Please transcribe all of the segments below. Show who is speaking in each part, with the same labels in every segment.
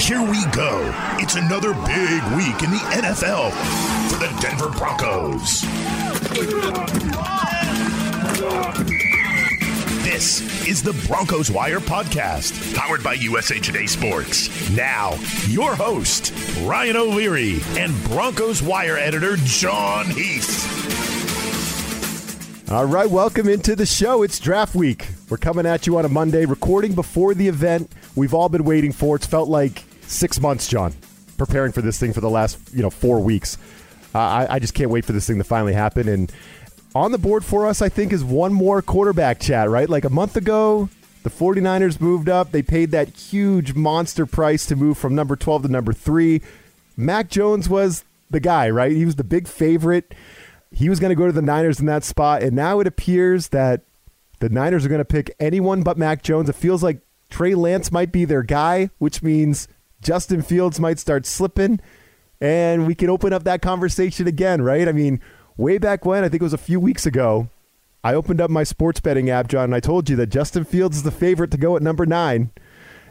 Speaker 1: Here we go. It's another big week in the NFL for the Denver Broncos. This is the Broncos Wire podcast, powered by USA Today Sports. Now, your host, Ryan O'Leary, and Broncos Wire editor, Jon Heath.
Speaker 2: All right, welcome into the show. It's draft week. We're coming at you on a Monday, recording before the event we've all been waiting for. It's felt like six months, Jon, preparing for this thing for the last you know four weeks. Uh, I, I just can't wait for this thing to finally happen. And on the board for us, I think, is one more quarterback chat, right? Like a month ago, the 49ers moved up. They paid that huge monster price to move from number 12 to number three. Mac Jones was the guy, right? He was the big favorite. He was going to go to the Niners in that spot. And now it appears that the Niners are going to pick anyone but Mac Jones. It feels like Trey Lance might be their guy, which means Justin Fields might start slipping. And we can open up that conversation again, right? I mean, way back when, I think it was a few weeks ago, I opened up my sports betting app, Jon, and I told you that Justin Fields is the favorite to go at number nine.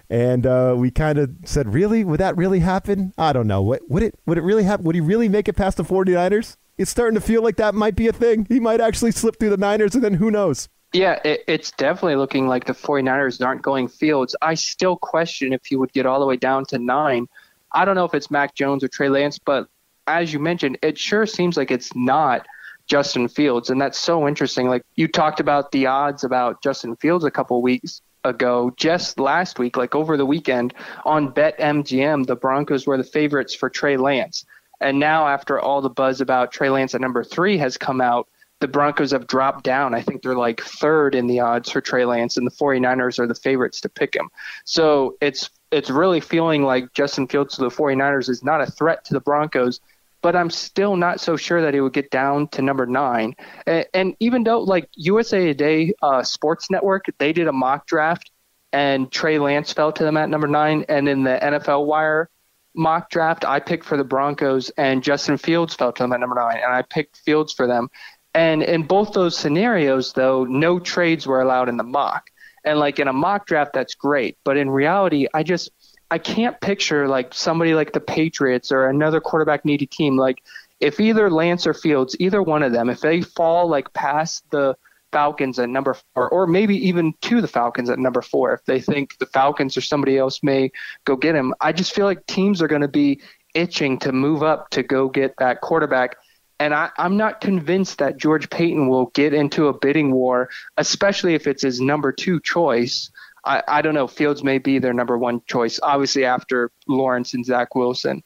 Speaker 2: And uh, we kind of said, really? Would that really happen? I don't know. What, would, it, would it really happen? Would he really make it past the 49ers? It's starting to feel like that might be a thing. He might actually slip through the Niners, and then who knows?
Speaker 3: Yeah, it, it's definitely looking like the 49ers aren't going Fields. I still question if he would get all the way down to nine. I don't know if it's Mac Jones or Trey Lance, but as you mentioned, it sure seems like it's not Justin Fields. And that's so interesting. Like you talked about the odds about Justin Fields a couple weeks ago, just last week, like over the weekend on BetMGM, the Broncos were the favorites for Trey Lance. And now, after all the buzz about Trey Lance at number three has come out, the Broncos have dropped down. I think they're like third in the odds for Trey Lance, and the 49ers are the favorites to pick him. So it's it's really feeling like Justin Fields to the 49ers is not a threat to the Broncos, but I'm still not so sure that he would get down to number nine. And, and even though like USA Today uh, Sports Network, they did a mock draft, and Trey Lance fell to them at number nine, and in the NFL Wire mock draft, I picked for the Broncos, and Justin Fields fell to them at number nine, and I picked Fields for them. And in both those scenarios, though, no trades were allowed in the mock. And like in a mock draft, that's great. But in reality, I just I can't picture like somebody like the Patriots or another quarterback needy team. Like if either Lance or Fields, either one of them, if they fall like past the Falcons at number four, or maybe even to the Falcons at number four, if they think the Falcons or somebody else may go get him, I just feel like teams are going to be itching to move up to go get that quarterback and I, am not convinced that George Paton will get into a bidding war, especially if it's his number two choice. I, I don't know. Fields may be their number one choice, obviously after Lawrence and Zach Wilson.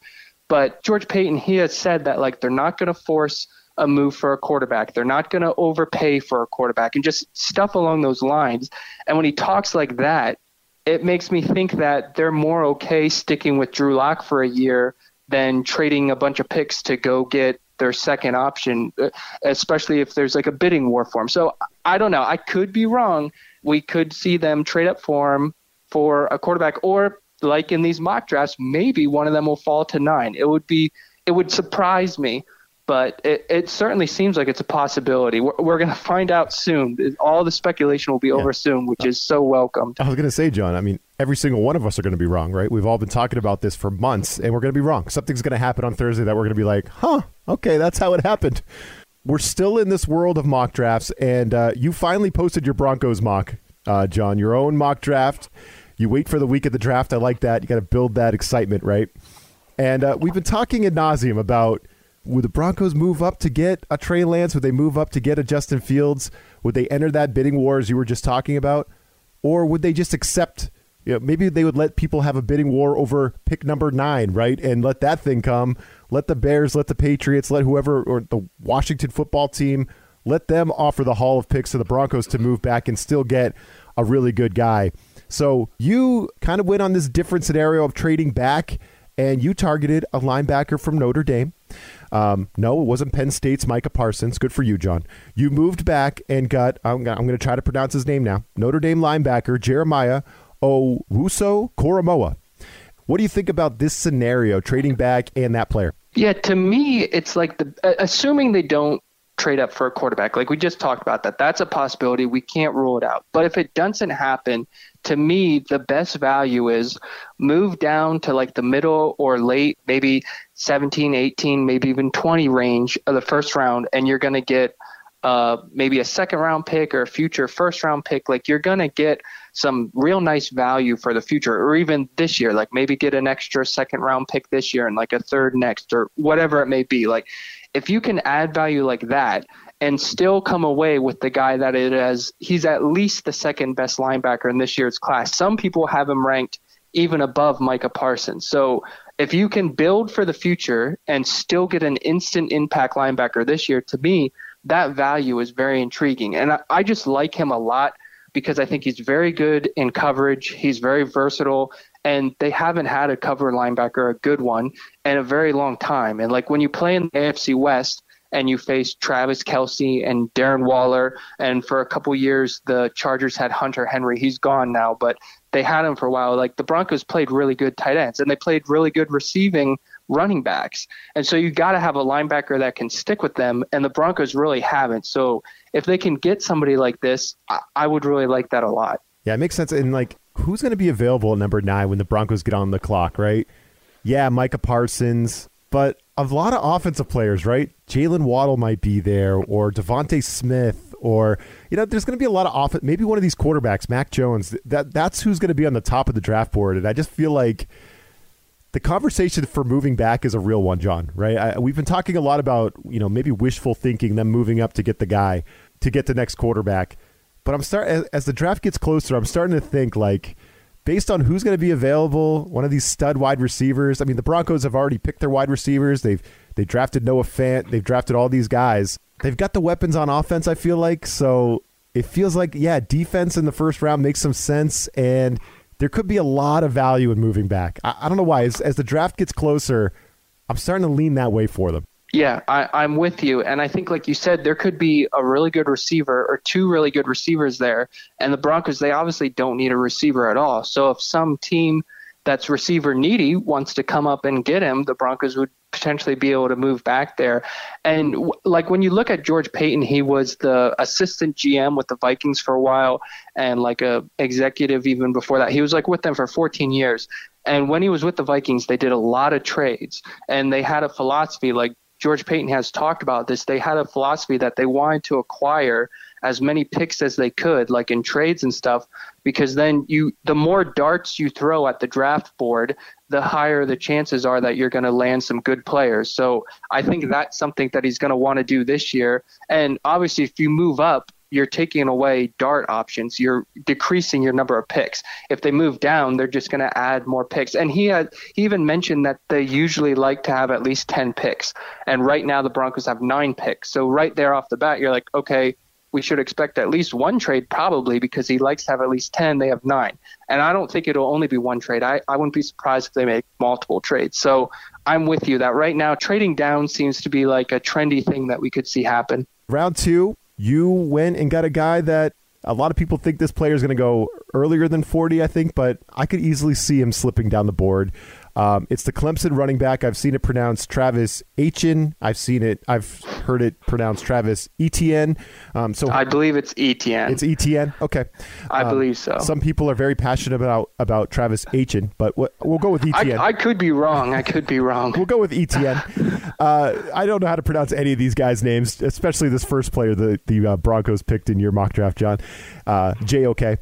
Speaker 3: But George Paton, he has said that like they're not going to force a move for a quarterback. They're not going to overpay for a quarterback and just stuff along those lines. And when he talks like that, it makes me think that they're more okay sticking with Drew Lock for a year than trading a bunch of picks to go get their second option, uh, especially if there's like a bidding war for. So I don't know. I could be wrong. We could see them trade up for him for a quarterback, or like in these mock drafts, maybe one of them will fall to nine. It would be it would surprise me but it, it certainly seems like it's a possibility. We're, we're going to find out soon. All the speculation will be over soon, which is so welcomed.
Speaker 2: I was going to say, Jon, I mean, every single one of us are going to be wrong, right? We've all been talking about this for months, and we're going to be wrong. Something's going to happen on Thursday that we're going to be like, huh, okay, that's how it happened. We're still in this world of mock drafts, and uh, you finally posted your Broncos mock, uh, Jon, your own mock draft. You wait for the week of the draft. I like that. You got to build that excitement, right? And uh, we've been talking ad nauseum about – would the Broncos move up to get a Trey Lance? Would they move up to get a Justin Fields? Would they enter that bidding war as you were just talking about? Or would they just accept, you know, maybe they would let people have a bidding war over pick number nine, right? And let that thing come. Let the Bears, let the Patriots, let whoever, or the Washington football team, let them offer the haul of picks to the Broncos to move back and still get a really good guy. So you kind of went on this different scenario of trading back, and you targeted a linebacker from Notre Dame. Um, no, it wasn't Penn State's Micah Parsons. Good for you, Jon. You moved back and got, I'm, I'm going to try to pronounce his name now, Notre Dame linebacker Jeremiah Owusu Koramoah. What do you think about this scenario, trading back and that player?
Speaker 3: Yeah, to me, it's like the assuming they don't trade up for a quarterback. Like we just talked about that. That's a possibility. We can't rule it out. But if it doesn't happen, to me, the best value is move down to like the middle or late, maybe 17, 18, maybe even 20 range of the first round, and you're going to get uh, maybe a second round pick or a future first round pick. Like you're going to get some real nice value for the future, or even this year. Like maybe get an extra second round pick this year and like a third next, or whatever it may be. Like if you can add value like that and still come away with the guy that it is, he's at least the second best linebacker in this year's class. Some people have him ranked even above Micah Parsons. So if you can build for the future and still get an instant impact linebacker this year, to me, that value is very intriguing. And I, I just like him a lot because I think he's very good in coverage. He's very versatile and they haven't had a cover linebacker, a good one, in a very long time. And like when you play in the AFC West and you face Travis Kelce and Darren Waller, and for a couple years the Chargers had Hunter Henry. He's gone now, but they had him for a while. Like the Broncos played really good tight ends and they played really good receiving running backs. And so you got to have a linebacker that can stick with them, and the Broncos really haven't. So if they can get somebody like this, I, I would really like that a lot.
Speaker 2: Yeah, it makes sense. And like who's going to be available at number nine when the Broncos get on the clock, right? Yeah, Micah Parsons, but a lot of offensive players, right? Jaylen Waddle might be there, or DeVonta Smith, or you know, there's going to be a lot of off. Maybe one of these quarterbacks, Mac Jones. That that's who's going to be on the top of the draft board, and I just feel like the conversation for moving back is a real one, Jon. Right? I, we've been talking a lot about you know maybe wishful thinking, them moving up to get the guy to get the next quarterback. But I'm start as, as the draft gets closer, I'm starting to think like based on who's going to be available, one of these stud wide receivers. I mean, the Broncos have already picked their wide receivers. They've they drafted Noah Fant. They've drafted all these guys. They've got the weapons on offense. I feel like so. It feels like yeah, defense in the first round makes some sense, and there could be a lot of value in moving back. I, I don't know why. As, as the draft gets closer, I'm starting to lean that way for them.
Speaker 3: Yeah, I, I'm with you. And I think, like you said, there could be a really good receiver or two really good receivers there. And the Broncos, they obviously don't need a receiver at all. So if some team that's receiver needy wants to come up and get him, the Broncos would potentially be able to move back there. And w- like when you look at George Paton, he was the assistant GM with the Vikings for a while and like a executive even before that. He was like with them for 14 years. And when he was with the Vikings, they did a lot of trades and they had a philosophy like George Paton has talked about this. They had a philosophy that they wanted to acquire as many picks as they could, like in trades and stuff, because then you the more darts you throw at the draft board, the higher the chances are that you're going to land some good players. So I think that's something that he's going to want to do this year. And obviously, if you move up, you're taking away dart options. You're decreasing your number of picks. If they move down, they're just going to add more picks. And he had he even mentioned that they usually like to have at least 10 picks. And right now the Broncos have 9 picks. So right there off the bat you're like, okay, we should expect at least one trade probably because he likes to have at least 10 they have 9 and i don't think it'll only be one trade i, I wouldn't be surprised if they make multiple trades so i'm with you that right now trading down seems to be like a trendy thing that we could see happen
Speaker 2: round two you went and got a guy that a lot of people think this player is going to go earlier than 40, I think, but I could easily see him slipping down the board. Um, it's the Clemson running back. I've seen it pronounced Travis Etienne. I've seen it. I've heard it pronounced Travis Etienne.
Speaker 3: Um, so I believe it's Etienne.
Speaker 2: It's Etienne. Okay.
Speaker 3: I um, believe so.
Speaker 2: Some people are very passionate about about Travis Etienne, but what, we'll go with Etienne.
Speaker 3: I, I, could be wrong. I could be wrong.
Speaker 2: we'll go with Etienne. uh, I don't know how to pronounce any of these guys' names, especially this first player the the uh, Broncos picked in your mock draft, Jon. Uh, J O K.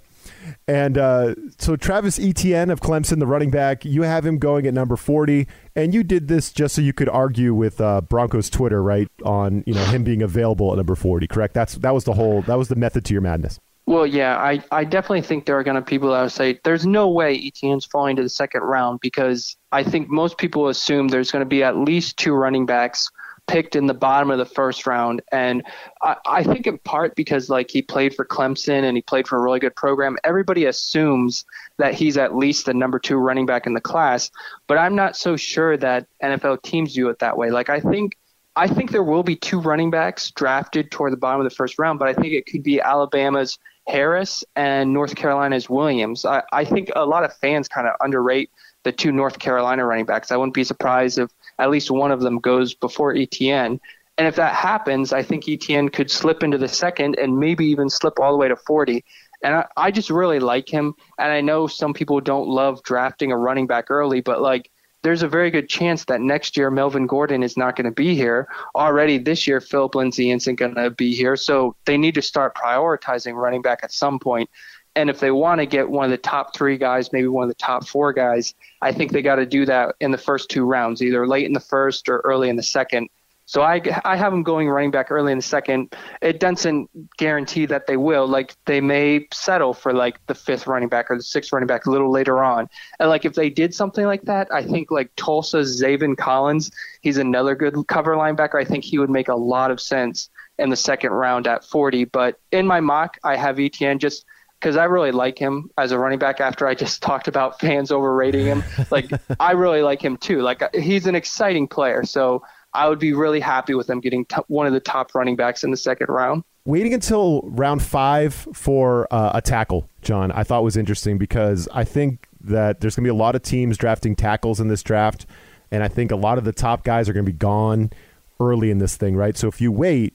Speaker 2: And uh, so Travis Etienne of Clemson, the running back, you have him going at number 40. And you did this just so you could argue with uh, Broncos Twitter, right, on you know him being available at number 40, correct? That's That was the whole, that was the method to your madness.
Speaker 3: Well, yeah, I, I definitely think there are going to be people that would say there's no way Etienne's falling to the second round because I think most people assume there's going to be at least two running backs – picked in the bottom of the first round. And I, I, think in part because like he played for Clemson and he played for a really good program, everybody assumes that he's at least the number two running back in the class. But I'm not so sure that NFL teams do it that way. Like I think I think there will be two running backs drafted toward the bottom of the first round, but I think it could be Alabama's Harris and North Carolina's Williams. I, I think a lot of fans kind of underrate the two North Carolina running backs. I wouldn't be surprised if at least one of them goes before Etienne. And if that happens, I think Etienne could slip into the second and maybe even slip all the way to 40. And I, I just really like him. And I know some people don't love drafting a running back early, but like there's a very good chance that next year Melvin Gordon is not going to be here. Already this year, Philip Lindsay isn't going to be here. So they need to start prioritizing running back at some point. And if they want to get one of the top three guys, maybe one of the top four guys, I think they got to do that in the first two rounds, either late in the first or early in the second. So I, I have them going running back early in the second. It doesn't guarantee that they will. Like they may settle for like the fifth running back or the sixth running back a little later on. And like if they did something like that, I think like Tulsa's Zaven Collins, he's another good cover linebacker. I think he would make a lot of sense in the second round at 40. But in my mock, I have Etienne just because I really like him as a running back. After I just talked about fans overrating him, like I really like him too. Like he's an exciting player. So I would be really happy with them getting t- one of the top running backs in the second round.
Speaker 2: Waiting until round five for uh, a tackle, Jon, I thought was interesting because I think that there's going to be a lot of teams drafting tackles in this draft, and I think a lot of the top guys are going to be gone early in this thing, right? So if you wait,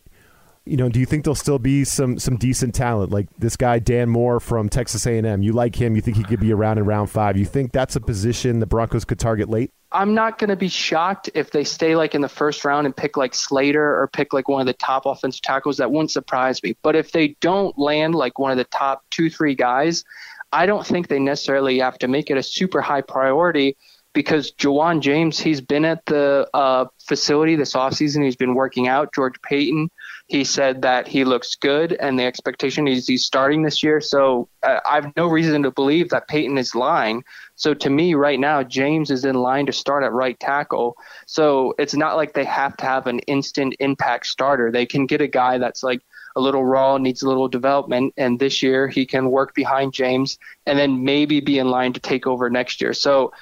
Speaker 2: you know, do you think there'll still be some some decent talent like this guy Dan Moore from Texas A&M? You like him? You think he could be around in round five? You think that's a position the Broncos could target late?
Speaker 3: I'm not going to be shocked if they stay like in the first round and pick like Slater or pick like one of the top offensive tackles. That wouldn't surprise me. But if they don't land like one of the top two, three guys, I don't think they necessarily have to make it a super high priority because Ja'Wuan James, he's been at the uh, facility this offseason. He's been working out. George Paton, he said that he looks good, and the expectation is he's starting this year. So uh, I have no reason to believe that Paton is lying. So to me, right now, James is in line to start at right tackle. So it's not like they have to have an instant impact starter. They can get a guy that's like a little raw, needs a little development, and this year he can work behind James and then maybe be in line to take over next year. So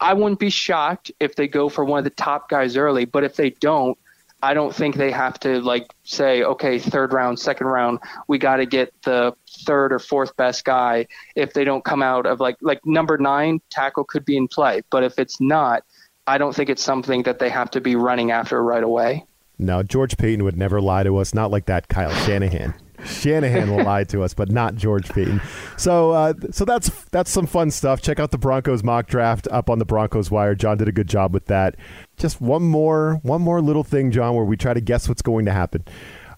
Speaker 3: I wouldn't be shocked if they go for one of the top guys early, but if they don't, I don't think they have to like say, okay, third round, second round, we got to get the third or fourth best guy. If they don't come out of like like number nine tackle could be in play, but if it's not, I don't think it's something that they have to be running after right away.
Speaker 2: No, George Paton would never lie to us. Not like that, Kyle Shanahan. Shanahan will lie to us, but not George Paton. So, uh, so that's that's some fun stuff. Check out the Broncos mock draft up on the Broncos Wire. Jon did a good job with that. Just one more, one more little thing, Jon, where we try to guess what's going to happen,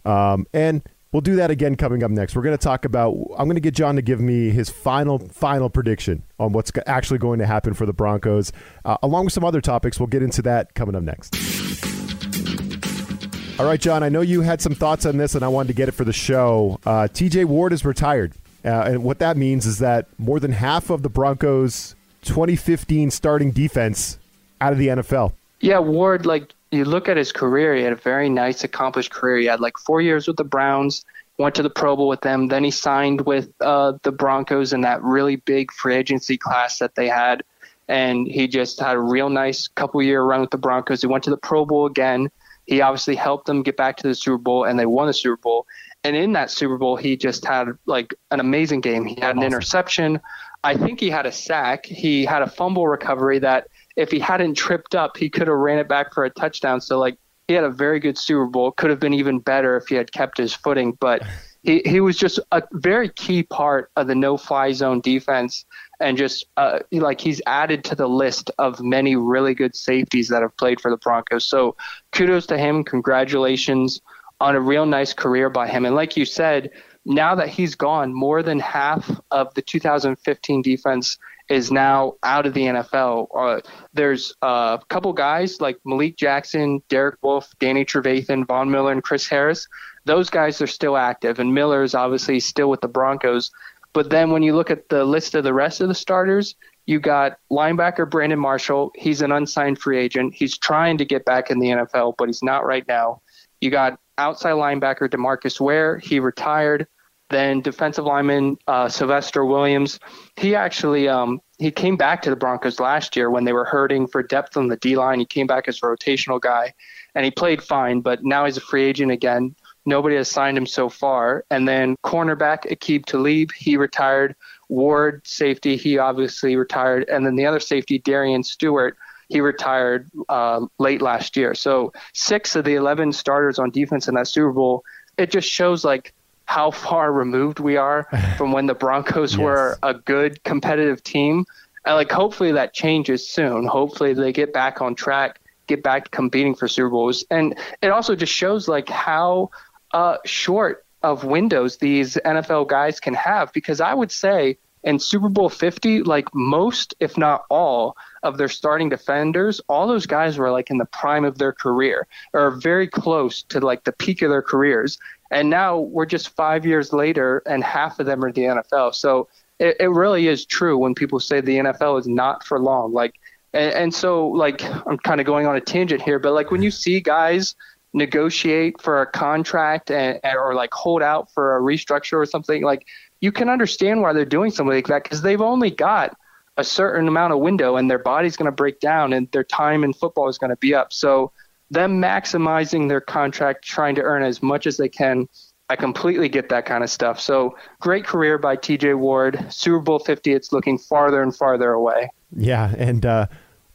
Speaker 2: um, and we'll do that again coming up next. We're going to talk about. I'm going to get Jon to give me his final final prediction on what's actually going to happen for the Broncos, uh, along with some other topics. We'll get into that coming up next. All right, Jon, I know you had some thoughts on this, and I wanted to get it for the show. Uh, TJ Ward is retired. Uh, and what that means is that more than half of the Broncos' 2015 starting defense out of the NFL.
Speaker 3: Yeah, Ward, like you look at his career, he had a very nice, accomplished career. He had like four years with the Browns, went to the Pro Bowl with them. Then he signed with uh, the Broncos in that really big free agency class that they had. And he just had a real nice couple year run with the Broncos. He went to the Pro Bowl again. He obviously helped them get back to the Super Bowl, and they won the Super Bowl. And in that Super Bowl, he just had like an amazing game. He had an awesome. interception. I think he had a sack. He had a fumble recovery that if he hadn't tripped up, he could have ran it back for a touchdown. So like he had a very good Super Bowl. Could have been even better if he had kept his footing, but he, he was just a very key part of the no fly zone defense and just uh, like he's added to the list of many really good safeties that have played for the Broncos. So kudos to him. Congratulations on a real nice career by him. And like you said, now that he's gone, more than half of the 2015 defense is now out of the NFL. Uh, there's a couple guys like Malik Jackson, Derek Wolfe, Danny Trevathan, Von Miller, and Chris Harris. Those guys are still active, and Miller is obviously still with the Broncos. But then when you look at the list of the rest of the starters, you got linebacker Brandon Marshall. He's an unsigned free agent. He's trying to get back in the NFL, but he's not right now. You got outside linebacker Demarcus Ware. He retired. Then defensive lineman uh, Sylvester Williams. He actually um, he came back to the Broncos last year when they were hurting for depth on the D line. He came back as a rotational guy, and he played fine. But now he's a free agent again. Nobody has signed him so far. And then cornerback Aqib Talib, he retired. Ward, safety, he obviously retired. And then the other safety, Darian Stewart, he retired uh, late last year. So six of the 11 starters on defense in that Super Bowl, it just shows like how far removed we are from when the Broncos yes. were a good competitive team. And like hopefully that changes soon. Hopefully they get back on track, get back to competing for Super Bowls. And it also just shows like how uh, short of windows these NFL guys can have because I would say in Super Bowl 50, like most, if not all, of their starting defenders, all those guys were like in the prime of their career or very close to like the peak of their careers. And now we're just five years later, and half of them are the NFL. So it, it really is true when people say the NFL is not for long. Like, and, and so like I'm kind of going on a tangent here, but like when you see guys negotiate for a contract and, or like hold out for a restructure or something, like you can understand why they're doing something like that because they've only got a certain amount of window and their body's going to break down and their time in football is going to be up. So them maximizing their contract, trying to earn as much as they can. I completely get that kind of stuff. So great career by TJ Ward. Super Bowl 50, it's looking farther and farther away.
Speaker 2: Yeah. And, uh,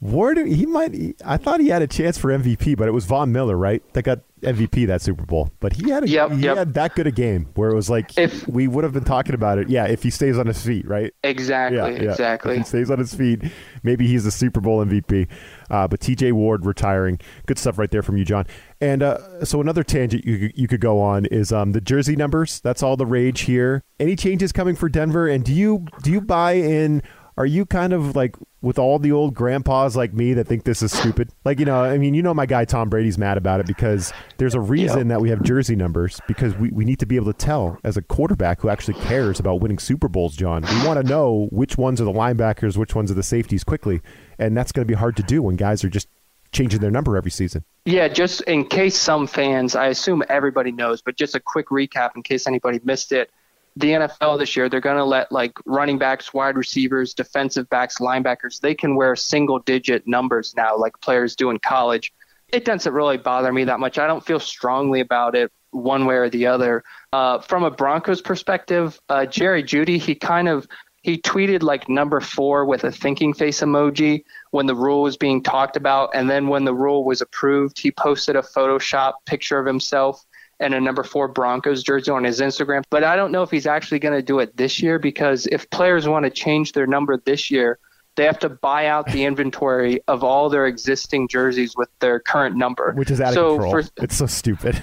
Speaker 2: Ward, he might. I thought he had a chance for MVP, but it was Von Miller, right? That got MVP that Super Bowl. But he had a, yep, he yep. had that good a game where it was like if, we would have been talking about it. Yeah, if he stays on his feet, right?
Speaker 3: Exactly, yeah, yeah. exactly.
Speaker 2: If he stays on his feet, maybe he's the Super Bowl MVP. Uh, but T.J. Ward retiring, good stuff right there from you, Jon. And uh, so another tangent you you could go on is um, the jersey numbers. That's all the rage here. Any changes coming for Denver? And do you do you buy in? Are you kind of like with all the old grandpas like me that think this is stupid. Like, you know, I mean, you know, my guy Tom Brady's mad about it because there's a reason that we have jersey numbers because we, we need to be able to tell as a quarterback who actually cares about winning Super Bowls, Jon. We want to know which ones are the linebackers, which ones are the safeties quickly. And that's going to be hard to do when guys are just changing their number every season.
Speaker 3: Yeah, just in case some fans, I assume everybody knows, but just a quick recap in case anybody missed it the NFL this year, they're going to let like running backs, wide receivers, defensive backs, linebackers, they can wear single digit numbers now, like players do in college. It doesn't really bother me that much. I don't feel strongly about it one way or the other. Uh, from a Broncos perspective, uh, Jerry Jeudy, he kind of he tweeted like number four with a thinking face emoji when the rule was being talked about, and then when the rule was approved, he posted a Photoshop picture of himself and a number four Broncos jersey on his Instagram. But I don't know if he's actually going to do it this year because if players want to change their number this year, they have to buy out the inventory of all their existing jerseys with their current number,
Speaker 2: which is out so of control. For, it's so stupid.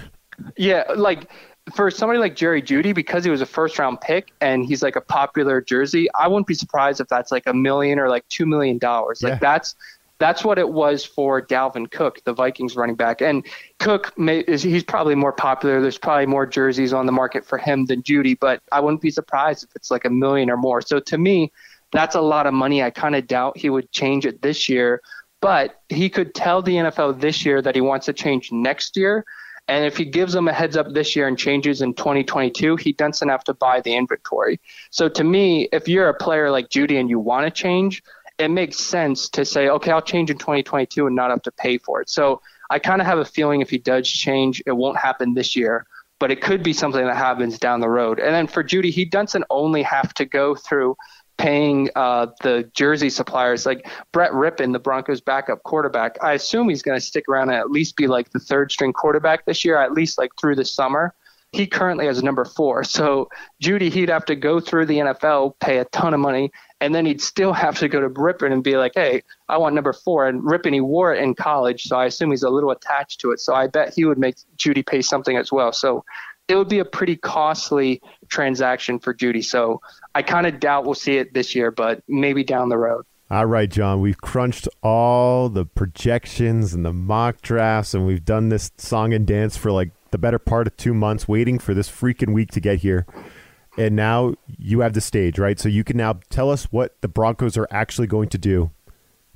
Speaker 3: Yeah, like for somebody like Jerry Jeudy, because he was a first round pick and he's like a popular jersey, I wouldn't be surprised if that's like a million or like two million dollars. Like yeah. that's that's what it was for Dalvin Cook, the Vikings running back. And Cook may, is he's probably more popular. There's probably more jerseys on the market for him than Jeudy, but I wouldn't be surprised if it's like a million or more. So to me, that's a lot of money. I kind of doubt he would change it this year, but he could tell the NFL this year that he wants to change next year. And if he gives them a heads up this year and changes in 2022, he doesn't have to buy the inventory. So to me, if you're a player like Jeudy and you want to change, it makes sense to say, okay, I'll change in 2022 and not have to pay for it. So I kind of have a feeling if he does change, it won't happen this year, but it could be something that happens down the road. And then for Jeudy, he doesn't only have to go through paying uh, the jersey suppliers like Brett Rypien, the Broncos' backup quarterback. I assume he's going to stick around and at least be like the third string quarterback this year, at least like through the summer. He currently has number four. So Jeudy, he'd have to go through the NFL, pay a ton of money, and then he'd still have to go to Rypien and be like, "Hey, I want number four. And Rypien, he wore it in college, so I assume he's a little attached to it. So I bet he would make Jeudy pay something as well. So it would be a pretty costly transaction for Jeudy. So I kind of doubt we'll see it this year, but maybe down the road.
Speaker 2: All right, Jon, we've crunched all the projections and the mock drafts, and we've done this song and dance for like the better part of two months waiting for this freaking week to get here. And now you have the stage, right? So you can now tell us what the Broncos are actually going to do.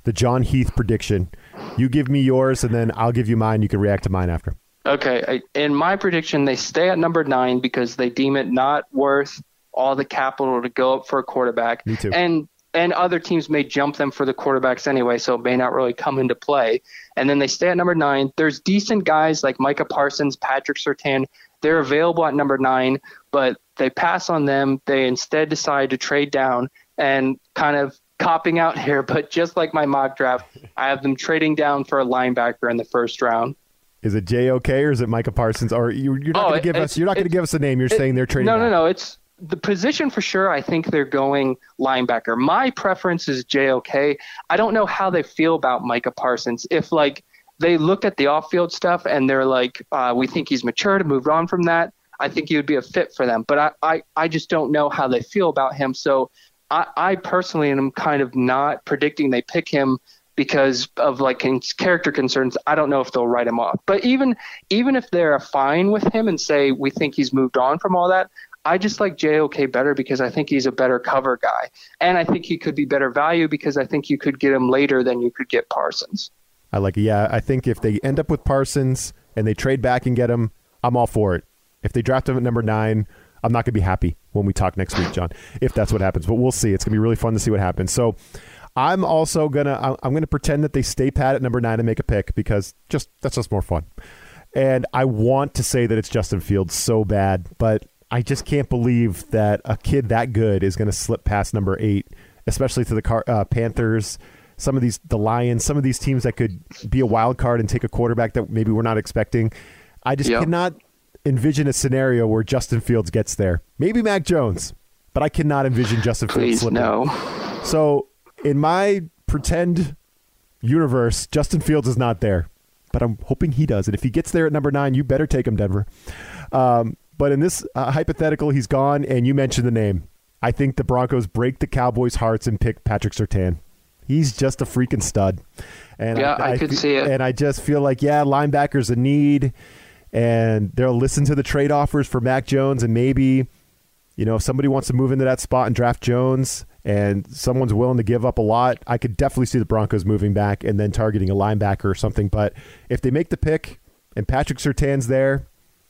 Speaker 2: The Jon Heath prediction. You give me yours, and then I'll give you mine. You can react to mine after.
Speaker 3: Okay. In my prediction, they stay at number nine because they deem it not worth all the capital to go up for a quarterback.
Speaker 2: Me too.
Speaker 3: And and other teams may jump them for the quarterbacks anyway, so it may not really come into play. And then they stay at number nine. There's decent guys like Micah Parsons, Patrick Surtain. They're available at number nine, but they pass on them. They instead decide to trade down and kind of copping out here, but just like my mock draft, I have them trading down for a linebacker in the first round.
Speaker 2: Is it JOK or is it Micah Parsons? Or you, are not
Speaker 3: oh,
Speaker 2: going to give us you're not going to give us a name. You're it, saying they're trading.
Speaker 3: No,
Speaker 2: no,
Speaker 3: no. It's the position for sure. I think they're going linebacker. My preference is JOK. I don't know how they feel about Micah Parsons. If like they look at the off-field stuff and they're like, uh, we think he's matured and moved on from that. I think he would be a fit for them. But I, I, I just don't know how they feel about him. So I, I personally am kind of not predicting they pick him because of like character concerns. I don't know if they'll write him off. But even even if they're fine with him and say we think he's moved on from all that, I just like JOK better because I think he's a better cover guy, and I think he could be better value because I think you could get him later than you could get Parsons.
Speaker 2: I like. Yeah, I think if they end up with Parsons and they trade back and get him, I'm all for it. If they draft him at number nine, I'm not going to be happy when we talk next week, Jon, if that's what happens. But we'll see. It's going to be really fun to see what happens. So I'm also gonna I'm gonna pretend that they stay pat at number nine and make a pick because just that's just more fun. And I want to say that it's Justin Fields so bad, but I just can't believe that a kid that good is going to slip past number eight, especially to the Car- uh, Panthers. Some of these, the Lions, some of these teams that could be a wild card and take a quarterback that maybe we're not expecting. I just yep. cannot envision a scenario where Justin Fields gets there. Maybe Mac Jones, but I cannot envision Justin
Speaker 3: Please,
Speaker 2: Fields slipping.
Speaker 3: No.
Speaker 2: So in my pretend universe, Justin Fields is not there, but I'm hoping he does. And if he gets there at number nine, you better take him, Denver. Um, but in this uh, hypothetical, he's gone, and you mentioned the name. I think the Broncos break the Cowboys' hearts and pick Patrick Surtain. He's just a freaking stud.
Speaker 3: And yeah, I, I, I could see it.
Speaker 2: And I just feel like, yeah, linebackers a need, and they'll listen to the trade offers for Mac Jones, and maybe, you know, if somebody wants to move into that spot and draft Jones, and someone's willing to give up a lot, I could definitely see the Broncos moving back and then targeting a linebacker or something. But if they make the pick and Patrick Surtain's there,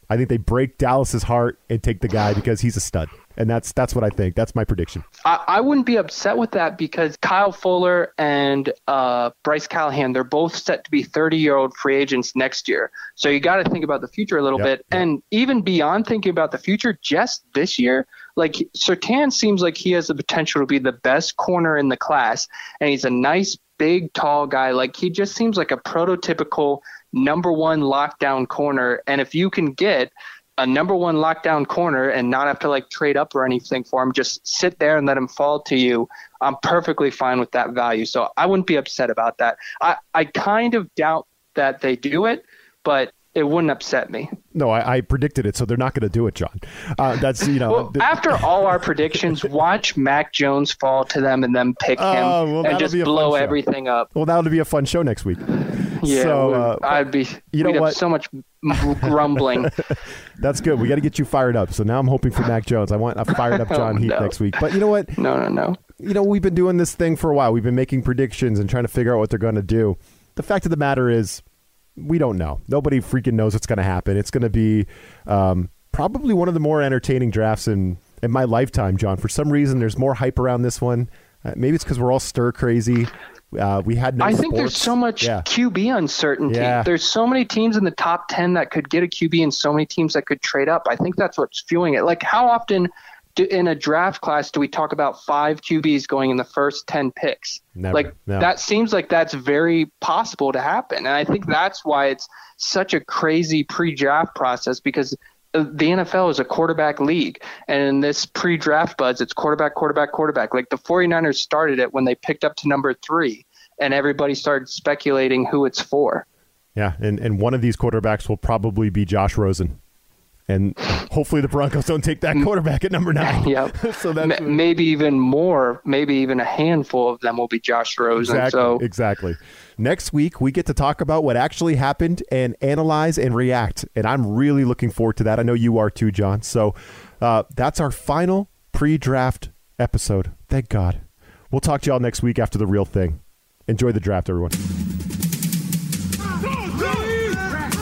Speaker 2: I think they break Dallas's heart and take the guy because he's a stud. And that's that's what I think. That's my prediction.
Speaker 3: I, I wouldn't be upset with that because Kyle Fuller and uh, Bryce Callahan, they're both set to be 30 year old free agents next year. So you got to think about the future a little yep, bit. Yep. And even beyond thinking about the future, just this year, like Surtain seems like he has the potential to be the best corner in the class. And he's a nice, big, tall guy. Like he just seems like a prototypical number one lockdown corner. And if you can get a number one lockdown corner and not have to like trade up or anything for him, just sit there and let him fall to you. I'm perfectly fine with that value. So I wouldn't be upset about that. I, I kind of doubt that they do it, but it wouldn't upset me.
Speaker 2: No, I, I predicted it, so they're not going to do it, Jon. Uh, that's you know.
Speaker 3: well,
Speaker 2: the,
Speaker 3: after all our predictions, watch Mac Jones fall to them and then pick him uh, well, and just blow everything up.
Speaker 2: Well, that'll be a fun show next week.
Speaker 3: Yeah, so, uh, I'd be. You know what? so much grumbling.
Speaker 2: That's good. We got to get you fired up. So now I'm hoping for Mac Jones. I want a fired up Jon oh, Heath no. next week. But you know what?
Speaker 3: No, no, no.
Speaker 2: You know we've been doing this thing for a while. We've been making predictions and trying to figure out what they're going to do. The fact of the matter is, we don't know. Nobody freaking knows what's going to happen. It's going to be um, probably one of the more entertaining drafts in in my lifetime, Jon. For some reason, there's more hype around this one. Uh, maybe it's because we're all stir crazy. Uh, we had no
Speaker 3: I
Speaker 2: think
Speaker 3: sports. there's so much yeah. QB uncertainty. Yeah. There's so many teams in the top 10 that could get a QB and so many teams that could trade up. I think that's what's fueling it. Like, how often do, in a draft class do we talk about five QBs going in the first 10 picks?
Speaker 2: Never,
Speaker 3: like,
Speaker 2: no.
Speaker 3: that seems like that's very possible to happen. And I think that's why it's such a crazy pre draft process because the NFL is a quarterback league. And in this pre draft buzz, it's quarterback, quarterback, quarterback. Like the 49ers started it when they picked up to number three, and everybody started speculating who it's for.
Speaker 2: Yeah. And, and one of these quarterbacks will probably be Josh Rosen. And hopefully the Broncos don't take that quarterback at number nine.
Speaker 3: yep. so that's M- maybe even more, maybe even a handful of them will be Josh Rosen.
Speaker 2: Exactly.
Speaker 3: So
Speaker 2: exactly. Next week we get to talk about what actually happened and analyze and react, and I'm really looking forward to that. I know you are too, Jon. So uh, that's our final pre-draft episode. Thank God. We'll talk to y'all next week after the real thing. Enjoy the draft, everyone.